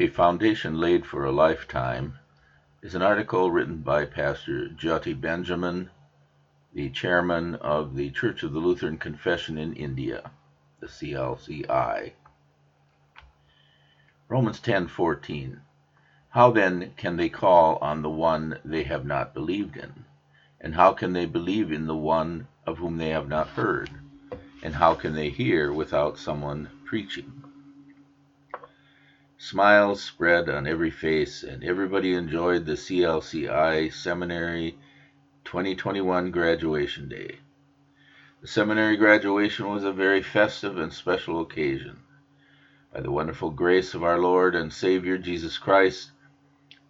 A Foundation Laid for a Lifetime is an article written by Pastor Jyothi Benjamin, the chairman of the Church of the Lutheran Confession in India, the CLCI. Romans 10:14 How then can they call on the one they have not believed in? And how can they believe in the one of whom they have not heard? And how can they hear without someone preaching? Smiles spread on every face, and everybody enjoyed the CLCI Seminary 2021 graduation day. The seminary graduation was a very festive and special occasion. By the wonderful grace of our Lord and Savior Jesus Christ,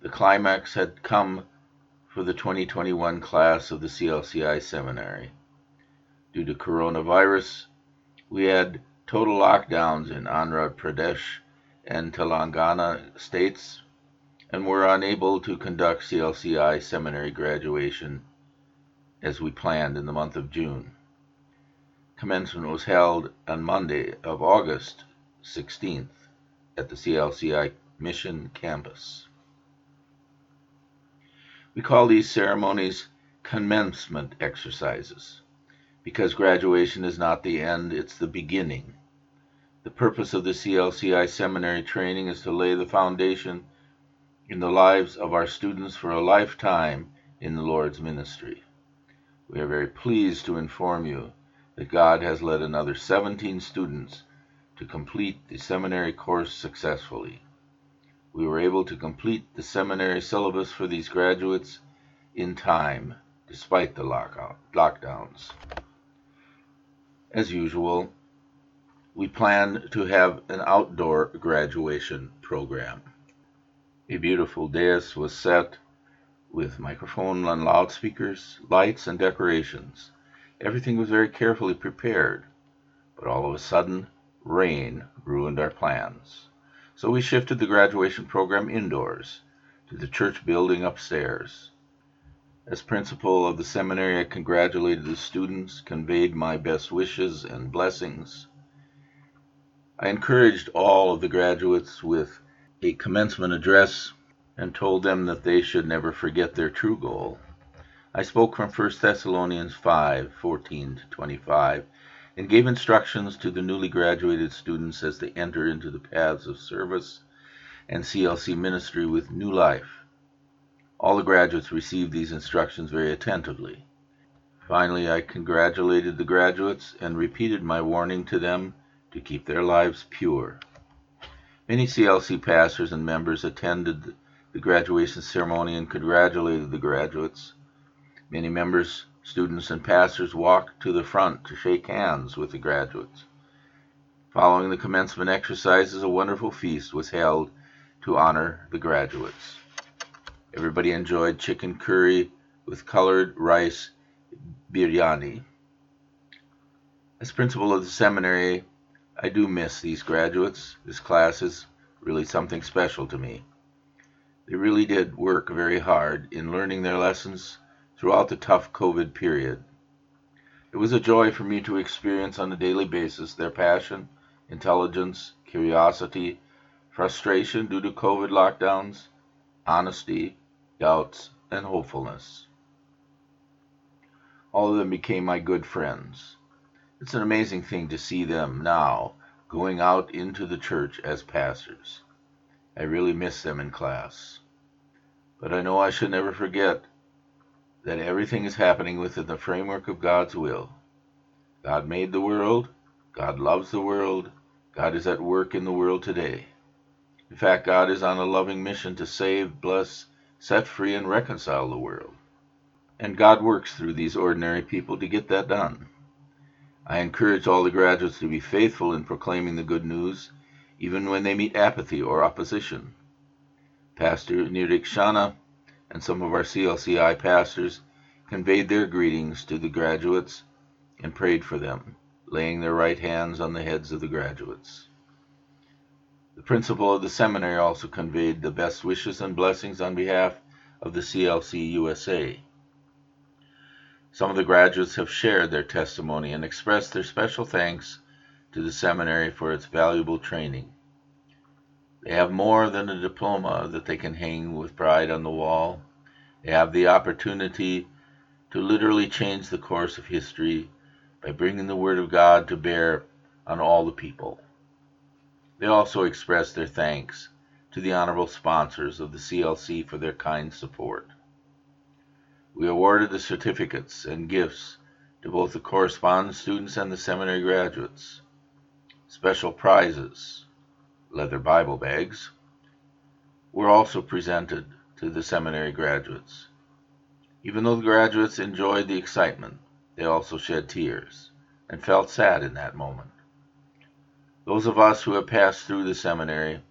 the climax had come for the 2021 class of the CLCI Seminary. Due to coronavirus, we had total lockdowns in Andhra Pradesh and Telangana states and were unable to conduct CLCI seminary graduation as we planned in the month of June. Commencement was held on Monday of August 16th at the CLCI Mission campus. We call these ceremonies commencement exercises because graduation is not the end, it's the beginning. The purpose of the CLCI seminary training is to lay the foundation in the lives of our students for a lifetime in the Lord's ministry. We are very pleased to inform you that God has led another 17 students to complete the seminary course successfully. We were able to complete the seminary syllabus for these graduates in time, despite the lockout, lockdowns. As usual, we plan to have an outdoor graduation program. A beautiful dais was set with microphone and loudspeakers, lights, and decorations. Everything was very carefully prepared, but all of a sudden, rain ruined our plans. So we shifted the graduation program indoors to the church building upstairs. As principal of the seminary, I congratulated the students, conveyed my best wishes and blessings I encouraged all of the graduates with a commencement address and told them that they should never forget their true goal. I spoke from 1 Thessalonians 5 14 to 25 and gave instructions to the newly graduated students as they enter into the paths of service and CLC ministry with new life. All the graduates received these instructions very attentively. Finally, I congratulated the graduates and repeated my warning to them to keep their lives pure. Many CLC pastors and members attended the graduation ceremony and congratulated the graduates. Many members, students, and pastors walked to the front to shake hands with the graduates. Following the commencement exercises, a wonderful feast was held to honor the graduates. Everybody enjoyed chicken curry with colored rice biryani. As principal of the seminary, I do miss these graduates. This class is really something special to me. They really did work very hard in learning their lessons throughout the tough COVID period. It was a joy for me to experience on a daily basis their passion, intelligence, curiosity, frustration due to COVID lockdowns, honesty, doubts, and hopefulness. All of them became my good friends. It's an amazing thing to see them now going out into the church as pastors. I really miss them in class. But I know I should never forget that everything is happening within the framework of God's will. God made the world, God loves the world, God is at work in the world today. In fact, God is on a loving mission to save, bless, set free, and reconcile the world. And God works through these ordinary people to get that done. I encourage all the graduates to be faithful in proclaiming the good news, even when they meet apathy or opposition. Pastor Nirik Shana and some of our CLCI pastors conveyed their greetings to the graduates and prayed for them, laying their right hands on the heads of the graduates. The principal of the seminary also conveyed the best wishes and blessings on behalf of the CLC USA. Some of the graduates have shared their testimony and expressed their special thanks to the seminary for its valuable training. They have more than a diploma that they can hang with pride on the wall. They have the opportunity to literally change the course of history by bringing the Word of God to bear on all the people. They also express their thanks to the honorable sponsors of the CLC for their kind support. We awarded the certificates and gifts to both the correspondence students and the seminary graduates. Special prizes, leather Bible bags, were also presented to the seminary graduates. Even though the graduates enjoyed the excitement, they also shed tears and felt sad in that moment. Those of us who have passed through the seminary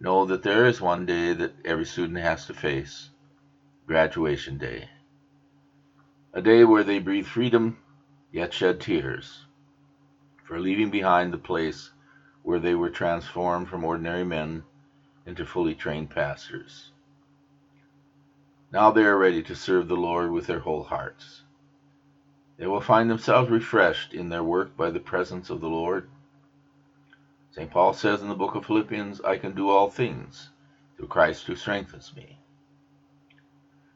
know that there is one day that every student has to face graduation day. A day where they breathe freedom yet shed tears for leaving behind the place where they were transformed from ordinary men into fully trained pastors. Now they are ready to serve the Lord with their whole hearts. They will find themselves refreshed in their work by the presence of the Lord. St. Paul says in the book of Philippians, I can do all things through Christ who strengthens me.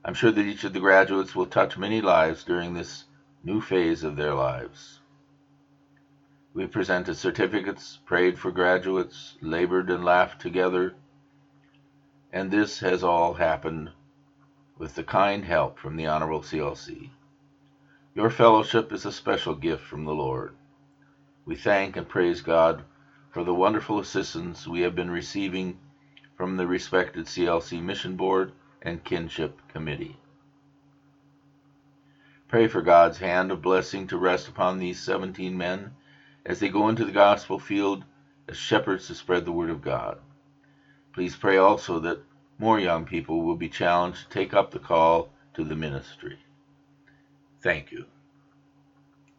I'm sure that each of the graduates will touch many lives during this new phase of their lives. We presented certificates, prayed for graduates, labored and laughed together, and this has all happened with the kind help from the Honorable CLC. Your fellowship is a special gift from the Lord. We thank and praise God for the wonderful assistance we have been receiving from the respected CLC Mission Board and Kinship Committee. Pray for God's hand of blessing to rest upon these 17 men as they go into the gospel field as shepherds to spread the word of God. Please pray also that more young people will be challenged to take up the call to the ministry. Thank you.